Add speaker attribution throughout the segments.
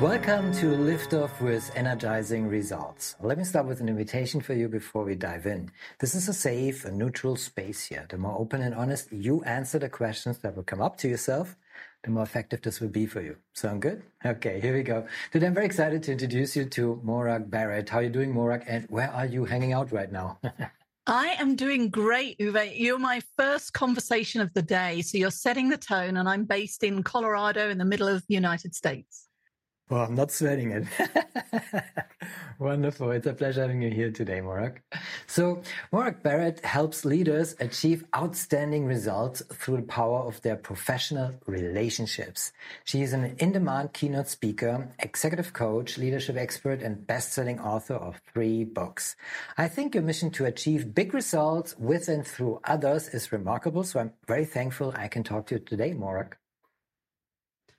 Speaker 1: Welcome to Liftoff with Energizing Results. Let me start with an invitation for you before we dive in. This is a safe and neutral space here. The more open and honest you answer the questions that will come up to yourself, the more effective this will be for you. Sound good? Okay, here we go. Today I'm very excited to introduce you to Morag Barrett. How are you doing, Morag? And where are you hanging out right now?
Speaker 2: I am doing great, Uwe. You're my first conversation of the day. So you're setting the tone, and I'm based in Colorado in the middle of the United States.
Speaker 1: Well, I'm not sweating it. Wonderful. It's a pleasure having you here today, Morag. So, Morag Barrett helps leaders achieve outstanding results through the power of their professional relationships. She is an in demand keynote speaker, executive coach, leadership expert, and best selling author of three books. I think your mission to achieve big results with and through others is remarkable. So, I'm very thankful I can talk to you today, Morag.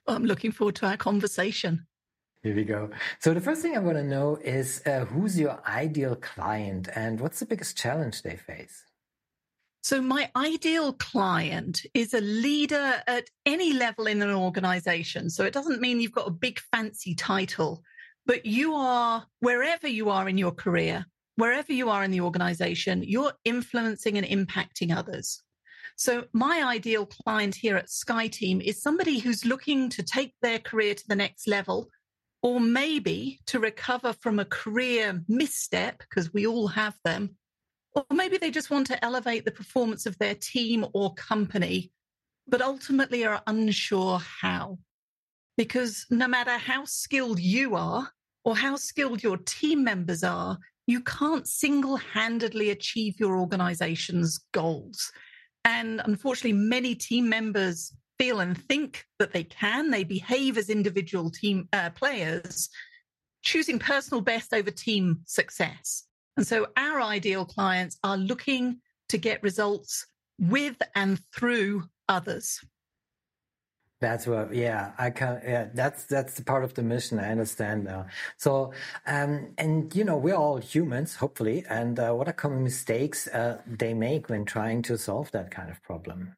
Speaker 2: I'm looking forward to our conversation.
Speaker 1: Here we go. So the first thing I want to know is uh, who's your ideal client and what's the biggest challenge they face?
Speaker 2: So my ideal client is a leader at any level in an organization. So it doesn't mean you've got a big fancy title, but you are wherever you are in your career, wherever you are in the organization, you're influencing and impacting others. So my ideal client here at SkyeTeam is somebody who's looking to take their career to the next level or maybe to recover from a career misstep, because we all have them, or maybe they just want to elevate the performance of their team or company, but ultimately are unsure how. Because no matter how skilled you are or how skilled your team members are, you can't single handedly achieve your organization's goals. And unfortunately, many team members feel and think that they can. They behave as individual team uh, players, choosing personal best over team success. And so our ideal clients are looking to get results with and through others.
Speaker 1: That's what, yeah, I can, yeah, that's, that's the part of the mission. I understand now. So, um, and you know, we're all humans, hopefully. And uh, what are common mistakes uh, they make when trying to solve that kind of problem?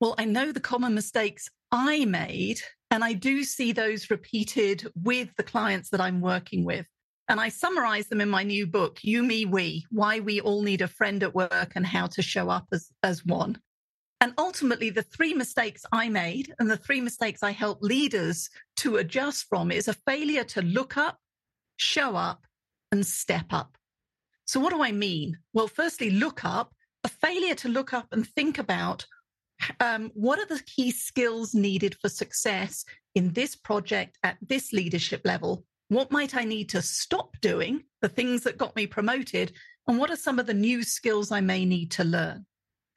Speaker 2: Well, I know the common mistakes I made, and I do see those repeated with the clients that I'm working with. And I summarize them in my new book, You, Me, We Why We All Need a Friend at Work and How to Show Up as, as One. And ultimately, the three mistakes I made and the three mistakes I help leaders to adjust from is a failure to look up, show up, and step up. So, what do I mean? Well, firstly, look up, a failure to look up and think about um, what are the key skills needed for success in this project at this leadership level? What might I need to stop doing, the things that got me promoted? And what are some of the new skills I may need to learn?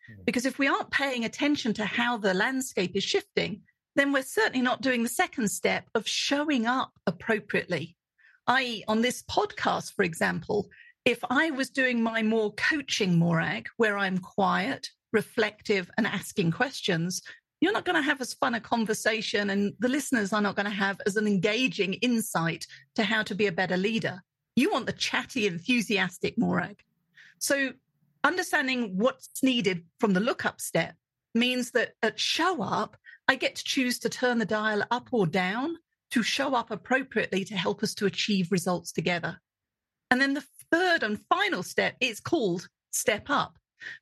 Speaker 2: Hmm. Because if we aren't paying attention to how the landscape is shifting, then we're certainly not doing the second step of showing up appropriately. I, on this podcast, for example, if I was doing my more coaching morag, where I'm quiet, reflective and asking questions, you're not going to have as fun a conversation and the listeners are not going to have as an engaging insight to how to be a better leader. You want the chatty, enthusiastic Morag. So understanding what's needed from the lookup step means that at show up, I get to choose to turn the dial up or down to show up appropriately to help us to achieve results together. And then the third and final step is called step up.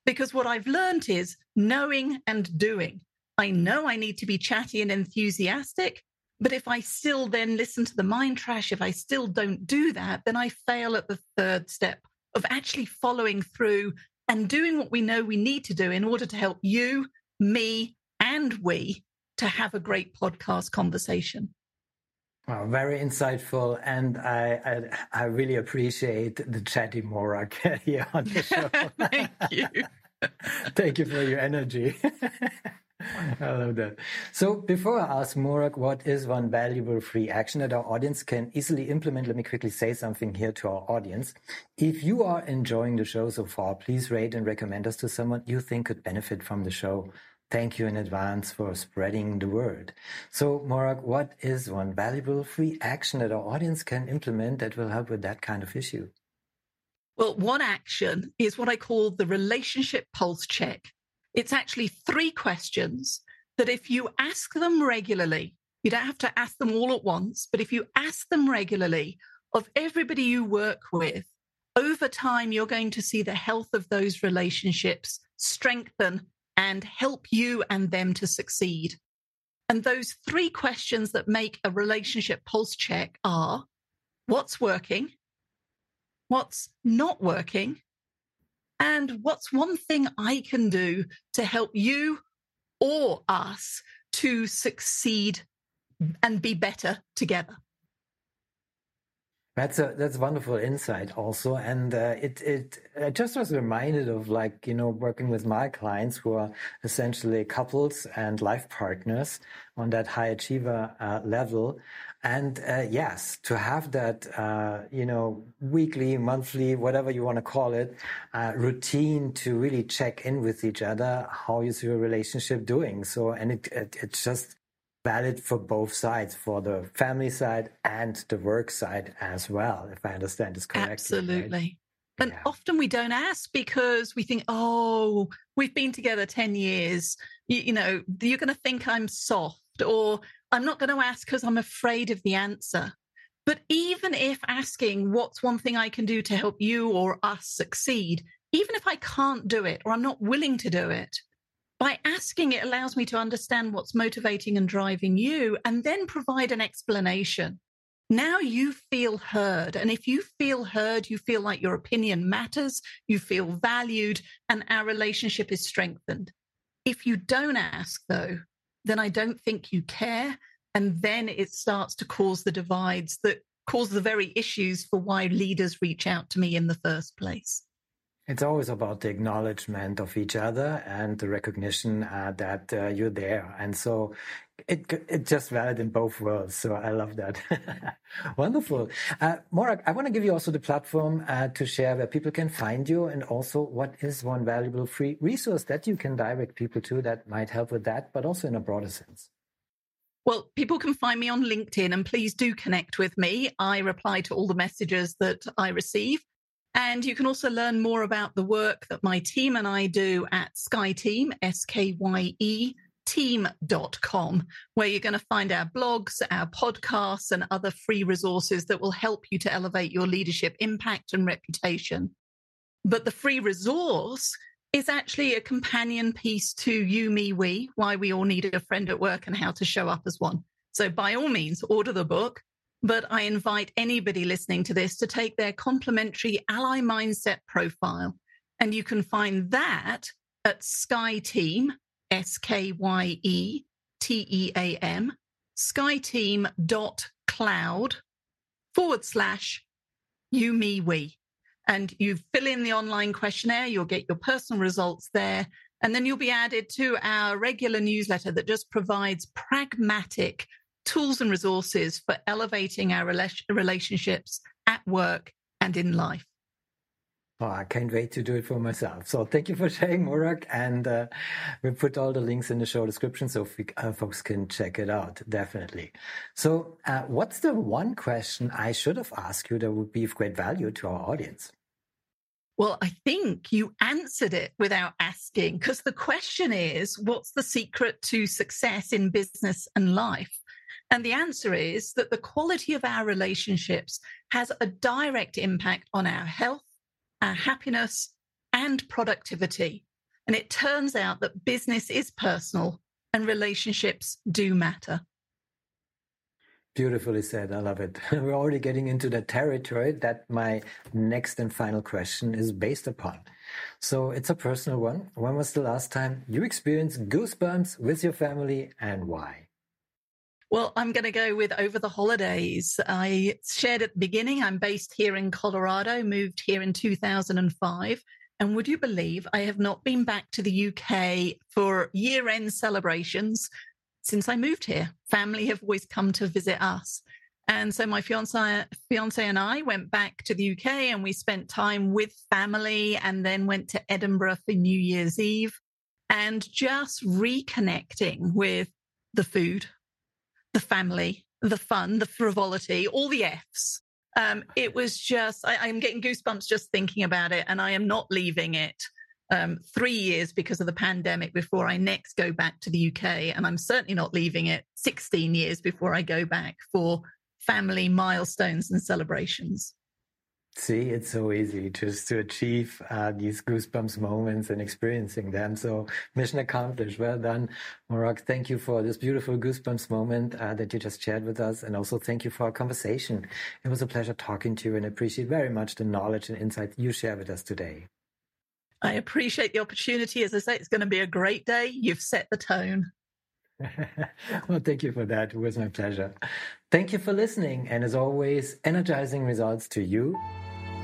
Speaker 2: Because what I've learned is knowing and doing. I know I need to be chatty and enthusiastic, but if I still then listen to the mind trash, if I still don't do that, then I fail at the third step of actually following through and doing what we know we need to do in order to help you, me, and we to have a great podcast conversation.
Speaker 1: Wow, very insightful, and I, I, I really appreciate the chatty Morag here on the show.
Speaker 2: Thank you.
Speaker 1: Thank you for your energy. I love that. So before I ask Morag what is one valuable free action that our audience can easily implement, let me quickly say something here to our audience. If you are enjoying the show so far, please rate and recommend us to someone you think could benefit from the show. Thank you in advance for spreading the word. So Morag, what is one valuable free action that our audience can implement that will help with that kind of issue?
Speaker 2: Well, one action is what I call the relationship pulse check. It's actually three questions that if you ask them regularly, you don't have to ask them all at once, but if you ask them regularly of everybody you work with, over time, you're going to see the health of those relationships strengthen and help you and them to succeed. And those three questions that make a relationship pulse check are what's working? What's not working? And what's one thing I can do to help you or us to succeed and be better together?
Speaker 1: That's a that's wonderful insight also, and uh, it it I just was reminded of like you know working with my clients who are essentially couples and life partners on that high achiever uh, level, and uh, yes, to have that uh, you know weekly, monthly, whatever you want to call it, uh, routine to really check in with each other, how is your relationship doing? So, and it, it just valid for both sides, for the family side and the work side as well, if I understand this correctly.
Speaker 2: Absolutely.
Speaker 1: Right?
Speaker 2: And yeah. often we don't ask because we think, oh, we've been together 10 years. You, you know, you're going to think I'm soft, or I'm not going to ask because I'm afraid of the answer. But even if asking what's one thing I can do to help you or us succeed, even if I can't do it or I'm not willing to do it, by asking, it allows me to understand what's motivating and driving you and then provide an explanation. Now you feel heard. And if you feel heard, you feel like your opinion matters, you feel valued, and our relationship is strengthened. If you don't ask, though, then I don't think you care. And then it starts to cause the divides that cause the very issues for why leaders reach out to me in the first place.
Speaker 1: It's always about the acknowledgement of each other and the recognition uh, that uh, you're there. And so it it's just valid in both worlds. So I love that. Wonderful. Uh, Morag, I want to give you also the platform uh, to share where people can find you and also what is one valuable free resource that you can direct people to that might help with that, but also in a broader sense.
Speaker 2: Well, people can find me on LinkedIn and please do connect with me. I reply to all the messages that I receive. And you can also learn more about the work that my team and I do at SkyeTeam, S K Y E team.com, where you're going to find our blogs, our podcasts, and other free resources that will help you to elevate your leadership impact and reputation. But the free resource is actually a companion piece to You, Me, We, why we all need a friend at work and how to show up as one. So by all means, order the book. But I invite anybody listening to this to take their complimentary ally mindset profile. And you can find that at SkyeTeam, S K Y E T E A M, skyeteam.cloud forward slash you, me, we. And you fill in the online questionnaire, you'll get your personal results there. And then you'll be added to our regular newsletter that just provides pragmatic tools and resources for elevating our relationships at work and in life.
Speaker 1: Oh, I can't wait to do it for myself. So thank you for sharing, Morag. And uh, we put all the links in the show description so we, uh, folks can check it out. Definitely. So uh, what's the one question I should have asked you that would be of great value to our audience?
Speaker 2: Well, I think you answered it without asking because the question is what's the secret to success in business and life? And the answer is that the quality of our relationships has a direct impact on our health, our happiness, and productivity. And it turns out that business is personal and relationships do matter.
Speaker 1: Beautifully said. I love it. We're already getting into the territory that my next and final question is based upon. So it's a personal one. When was the last time you experienced goosebumps with your family and why?
Speaker 2: Well, I'm going to go with over the holidays. I shared at the beginning, I'm based here in Colorado, moved here in 2005. And would you believe I have not been back to the UK for year end celebrations since I moved here? Family have always come to visit us. And so my fiance, fiance and I went back to the UK and we spent time with family and then went to Edinburgh for New Year's Eve and just reconnecting with the food, the family, the fun, the frivolity, all the F's. Um, it was just, I, am getting goosebumps just thinking about it, and I am not leaving it um, three years because of the pandemic before I next go back to the UK. And I'm certainly not leaving it 16 years before I go back for family milestones and celebrations.
Speaker 1: See, it's so easy just to achieve uh, these goosebumps moments and experiencing them. So, mission accomplished. Well done, Morag. Thank you for this beautiful goosebumps moment uh, that you just shared with us. And also, thank you for our conversation. It was a pleasure talking to you and I appreciate very much the knowledge and insight you share with us today.
Speaker 2: I appreciate the opportunity. As I say, it's going to be a great day. You've set the tone.
Speaker 1: well, thank you for that. It was my pleasure. Thank you for listening. And as always, energizing results to you